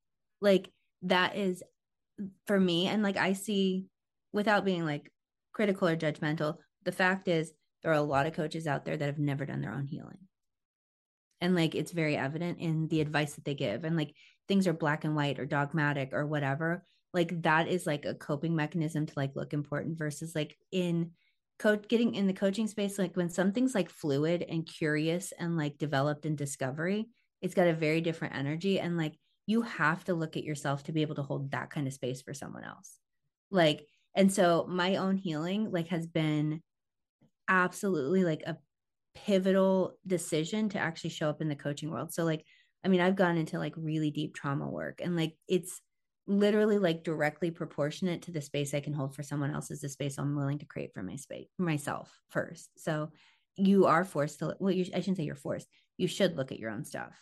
like that is for me and like i see without being like critical or judgmental the fact is there are a lot of coaches out there that have never done their own healing. And like it's very evident in the advice that they give and like things are black and white or dogmatic or whatever like that is like a coping mechanism to like look important versus like in coach getting in the coaching space like when something's like fluid and curious and like developed in discovery it's got a very different energy and like you have to look at yourself to be able to hold that kind of space for someone else. Like and so my own healing like has been absolutely like a pivotal decision to actually show up in the coaching world. So like i mean i've gone into like really deep trauma work and like it's literally like directly proportionate to the space i can hold for someone else is the space i'm willing to create for my space myself first. So you are forced to well you, i shouldn't say you're forced you should look at your own stuff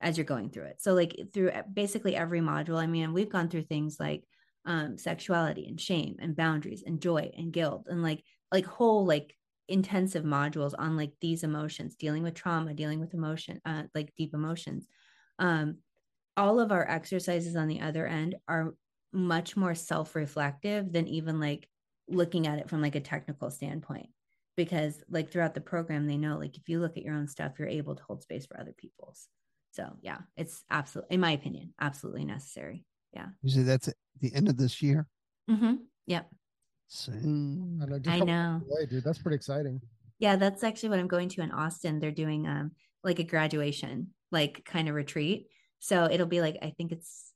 as you're going through it. So like through basically every module i mean we've gone through things like um sexuality and shame and boundaries and joy and guilt and like like whole like intensive modules on like these emotions dealing with trauma dealing with emotion uh like deep emotions. Um all of our exercises on the other end are much more self-reflective than even like looking at it from like a technical standpoint because like throughout the program they know like if you look at your own stuff you're able to hold space for other people's. So yeah it's absolutely in my opinion absolutely necessary. Yeah, You said that's at the end of this year. mm-hmm. yep So, Mm, I know, i know away, dude that's pretty exciting yeah that's actually what i'm going to in austin they're doing um like a graduation like kind of retreat so it'll be like i think it's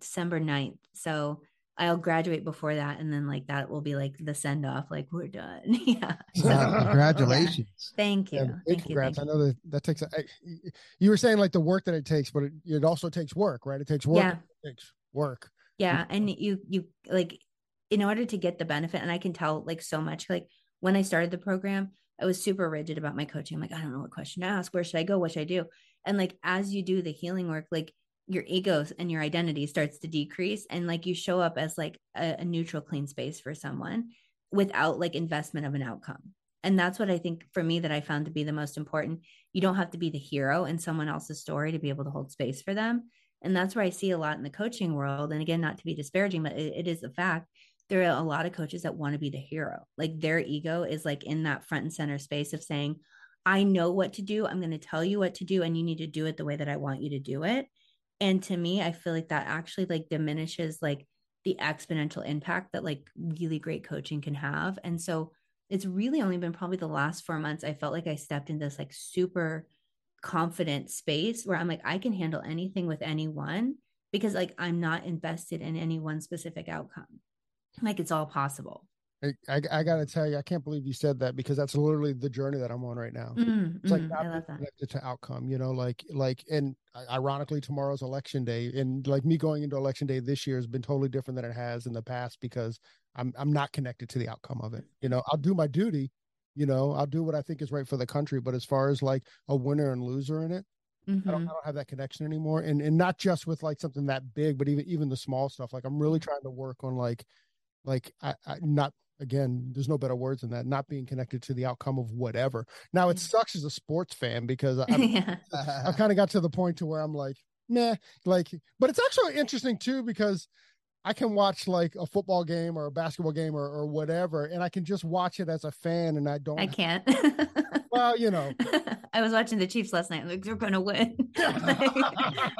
december 9th so i'll graduate before that and then like that will be like the send off like we're done yeah so, uh, congratulations. thank you Yeah, thank you congrats. thank I know that that takes. a- I, you were saying like the work that it takes, but it, it also takes work, right? It takes work. Yeah. It takes work. yeah and you you like in order to get the benefit and i can tell like so much like when i started the program i was super rigid about my coaching. I'm like i don't know what question to ask. Where should i go? What should i do? And like as you do the healing work like your egos and your identity starts to decrease and like you show up as like a, a neutral clean space for someone without like investment of an outcome. And that's what i think for me that i found to be the most important. You don't have to be the hero in someone else's story to be able to hold space for them. And that's where I see a lot in the coaching world. And again, not to be disparaging, but it, it is a fact. There are a lot of coaches that want to be the hero. Like their ego is like in that front and center space of saying, I know what to do. I'm going to tell you what to do, and you need to do it the way that I want you to do it. And to me, I feel like that actually like diminishes like the exponential impact that like really great coaching can have. And so it's really only been probably the last four months I felt like I stepped into this like super confident space where I'm like, I can handle anything with anyone because like I'm not invested in any one specific outcome. Like it's all possible. I, I, I got to tell you, I can't believe you said that because that's literally the journey that I'm on right now. Mm, It's like mm, not I love that. to outcome, you know, like like and ironically tomorrow's election day and like me going into election day this year has been totally different than it has in the past because I'm I'm not connected to the outcome of it. You know, I'll do my duty, you know, I'll do what I think is right for the country, but as far as like a winner and loser in it, I don't, Mhm. I don't have that connection anymore. And and not just with like something that big, but even even the small stuff. Like I'm really trying to work on like like I, I not again, there's no better words than that, not being connected to the outcome of whatever. Now it Mm. sucks as a sports fan because I'm, yeah. I've kind of got to the point to where I'm like, nah, like, but it's actually interesting too because I can watch like a football game or a basketball game or, or whatever, and I can just watch it as a fan, and I don't. I can't. Well, you know, I was watching the Chiefs last night. Like, they're gonna win. like,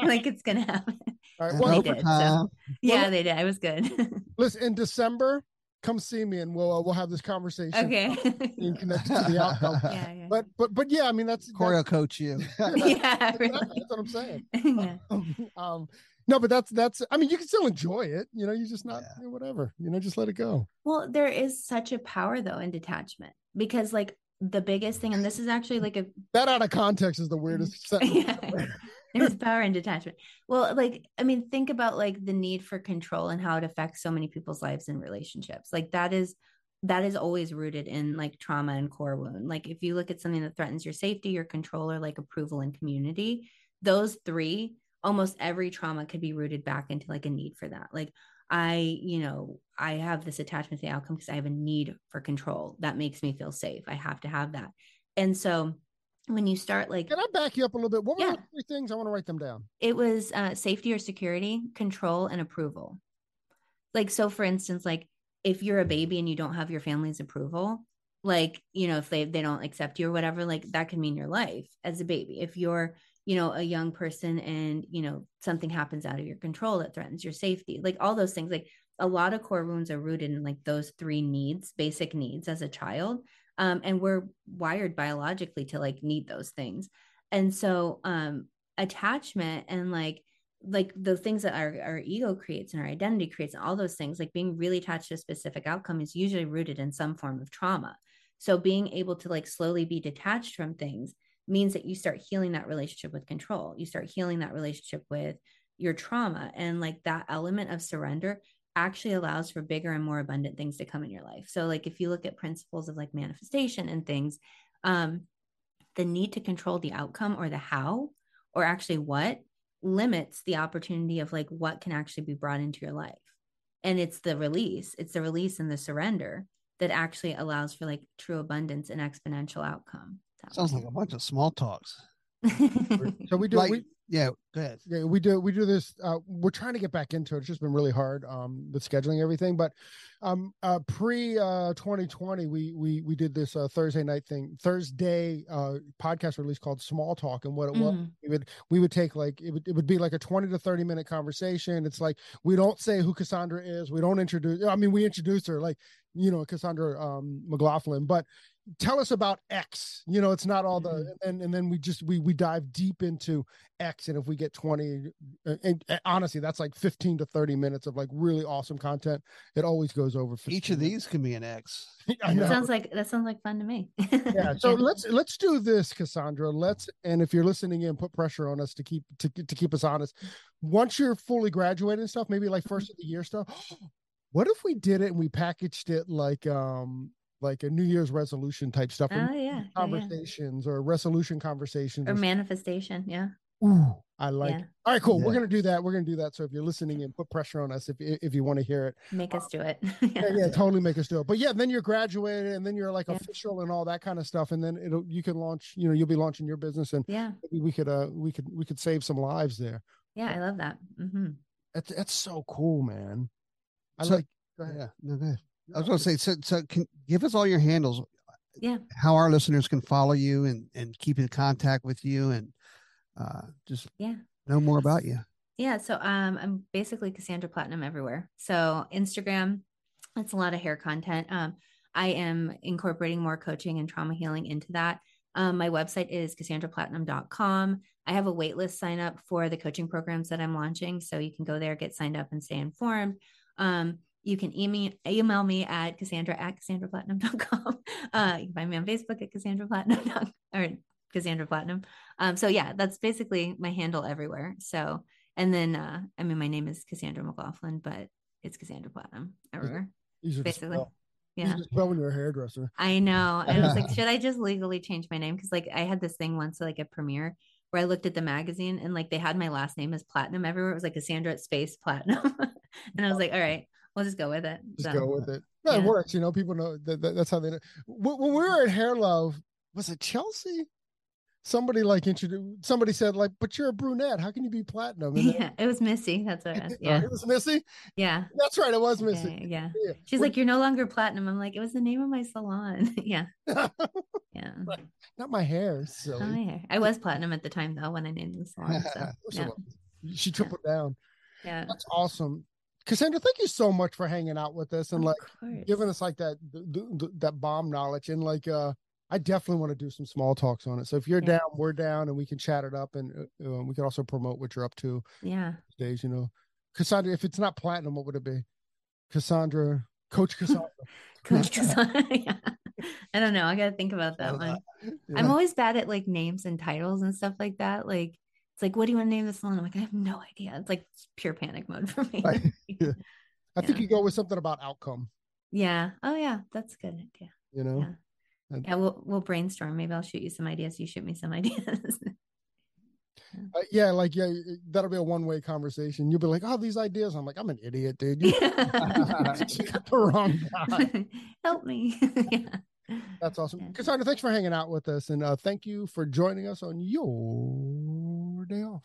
like, it's gonna happen. All right, well, they did, so- overtime. Yeah, they did. I was good. listen, in December, come see me, and we'll uh, we'll have this conversation. okay. Being connected to the outcome. yeah, yeah. But but but yeah, I mean that's Corey will coach you. that's, yeah, that's really. what I'm saying. yeah. um, no, but that's that's. I mean, you can still enjoy it. You know, you just not Yeah. whatever. You know, just let it go. Well, there is such a power though in detachment because like the biggest thing, and this is actually like a That out of context is the weirdest sentence. yeah, there's power in detachment. Well, like I mean, think about like the need for control and how it affects so many people's lives and relationships. Like that is that is always rooted in like trauma and core wound. Like if you look at something that threatens your safety, your control, or like approval and community, those three almost every trauma could be rooted back into like a need for that. Like I, you know, I have this attachment to the outcome because I have a need for control. That makes me feel safe. I have to have that. And so when you start like Can I back you up a little bit? What were Yeah. the three things? I want to write them down. it was uh, safety or security, control, and approval. Like, so for instance, like if you're a baby and you don't have your family's approval, like, you know, if they, they don't accept you or whatever, like that could mean your life as a baby. If you're, you know, a young person and, you know, something happens out of your control that threatens your safety, like all those things, like a lot of core wounds are rooted in like those three needs, basic needs as a child. Um, and we're wired biologically to like need those things. And so, um, attachment and like like the things that our, our ego creates and our identity creates and all those things like being really attached to a specific outcome is usually rooted in some form of trauma. So being able to like slowly be detached from things means that you start healing that relationship with control. You start healing that relationship with your trauma. And like that element of surrender actually allows for bigger and more abundant things to come in your life. So like if you look at principles of like manifestation and things um the need to control the outcome or the how or actually what limits the opportunity of like what can actually be brought into your life. And it's the release it's the release and the surrender that actually allows for like true abundance and exponential outcome. Sounds like a bunch of small talks. So we do Like- we Yeah, go ahead. yeah, we do we do this uh we're trying to get back into it it's just been really hard um with scheduling everything but um uh pre uh 2020 we we we did this uh thursday night thing thursday uh podcast release called small talk and what it was Mhm. we would we would take like it would, it would be like a 20 to 30 minute conversation it's like we don't say who cassandra is we don't introduce i mean we introduce her like you know cassandra um mclaughlin but tell us about x you know it's not all the Mhm. and and then we just we we dive deep into x and if we get 20 uh, and, and honestly that's like 15 to 30 minutes of like really awesome content it always goes over 15 Each of minutes. these can be an X. that sounds like that sounds like fun to me yeah so let's let's do this cassandra let's and if you're listening in put pressure on us to keep to, to keep us honest once you're fully graduated and stuff maybe like first of the year stuff what if we did it and we packaged it like um like a new year's resolution type stuff oh and yeah, yeah, yeah. conversations or resolution conversations or and manifestation yeah Ooh, I like. Yeah. it. All right, cool. We're gonna do that. We're gonna do that. So if you're listening and put pressure on us if if you want to hear it. make us do it Yeah, yeah, totally make us do it. But yeah, then you're graduated, and then you're like Yeah. official and all that kind of stuff, and then it'll you can launch. You know, you'll be launching your business, and yeah maybe we could uh we could we could save some lives there. yeah i love that hmm That's that's so cool, man. I So- like. Go ahead. Yeah, no, go ahead. I was going to say, so, so can give us all your handles. Yeah. How our listeners can follow you and and keep in contact with you and uh just Yeah. know more about you. Yeah, so um, I'm basically Cassandra Platinum everywhere. So Instagram, it's a lot of hair content. Um, I am incorporating more coaching and trauma healing into that. Um, my website is cassandraplatinum.com. I have a waitlist sign up for the coaching programs that I'm launching, so you can go there, get signed up, and stay informed. Um, you can email email me at cassandra at cassandraplatinum.com. Uh, you can find me on Facebook at Cassandra Platinum or Cassandra Platinum. Um, so yeah, that's basically my handle everywhere. So and then uh I mean my name is Cassandra McLaughlin, but it's Cassandra Platinum everywhere. To Basically. Yeah. to spell when you're a hairdresser. I know. I was like, should I just legally change my name? Because like I had this thing once, like a premiere where I looked at the magazine and like they had my last name as platinum everywhere. It was like Cassandra at space platinum. And I was like, all right, we'll just go with it. Just So, go with it. No, it works. You know, people know that, that that's how they know. When, when we were at Hair Love, was it Chelsea? Somebody like introduced. Somebody said like, "But you're a brunette. How can you be platinum?" Then- yeah, it was Missy. That's what it was. Yeah. it was Missy. Yeah. That's right. It was Missy. Okay, yeah. Yeah. She's like, You're no longer platinum. I'm like, it was the name of my salon. yeah. Yeah. not my hair. Silly. Oh, yeah. I was platinum at the time though when I named the salon. So yeah. She tripled down. Yeah. That's awesome. Cassandra, thank you so much for hanging out with us and Of like course. giving us like that th- th- th- that bomb knowledge and like uh I definitely want to do some small talks on it. So if you're Yeah. down, we're down, and we can chat it up, and uh, uh, we can also promote what you're up to Yeah. days. You know, Cassandra. If it's not platinum, what would it be? Cassandra, Coach Cassandra. Coach Cassandra. yeah. I don't know. I gotta think about that one. I'm always bad at like names and titles and stuff like that. Like it's like, what do you want to name this salon? I'm like, I have no idea. It's like pure panic mode for me. Right. Yeah. I think you go with something about outcome. yeah. Oh yeah, that's a good idea. You know, Yeah. Yeah, we'll we'll brainstorm. Maybe I'll shoot you some ideas. You shoot me some ideas. Uh, yeah, like yeah, that'll be a one way conversation. You'll be like, "Oh, these ideas." I'm like, "I'm an idiot, dude. You, the wrong guy." Help me. yeah. That's awesome, Yeah. Cassandra. Thanks for hanging out with us, and uh, thank you for joining us on your day off.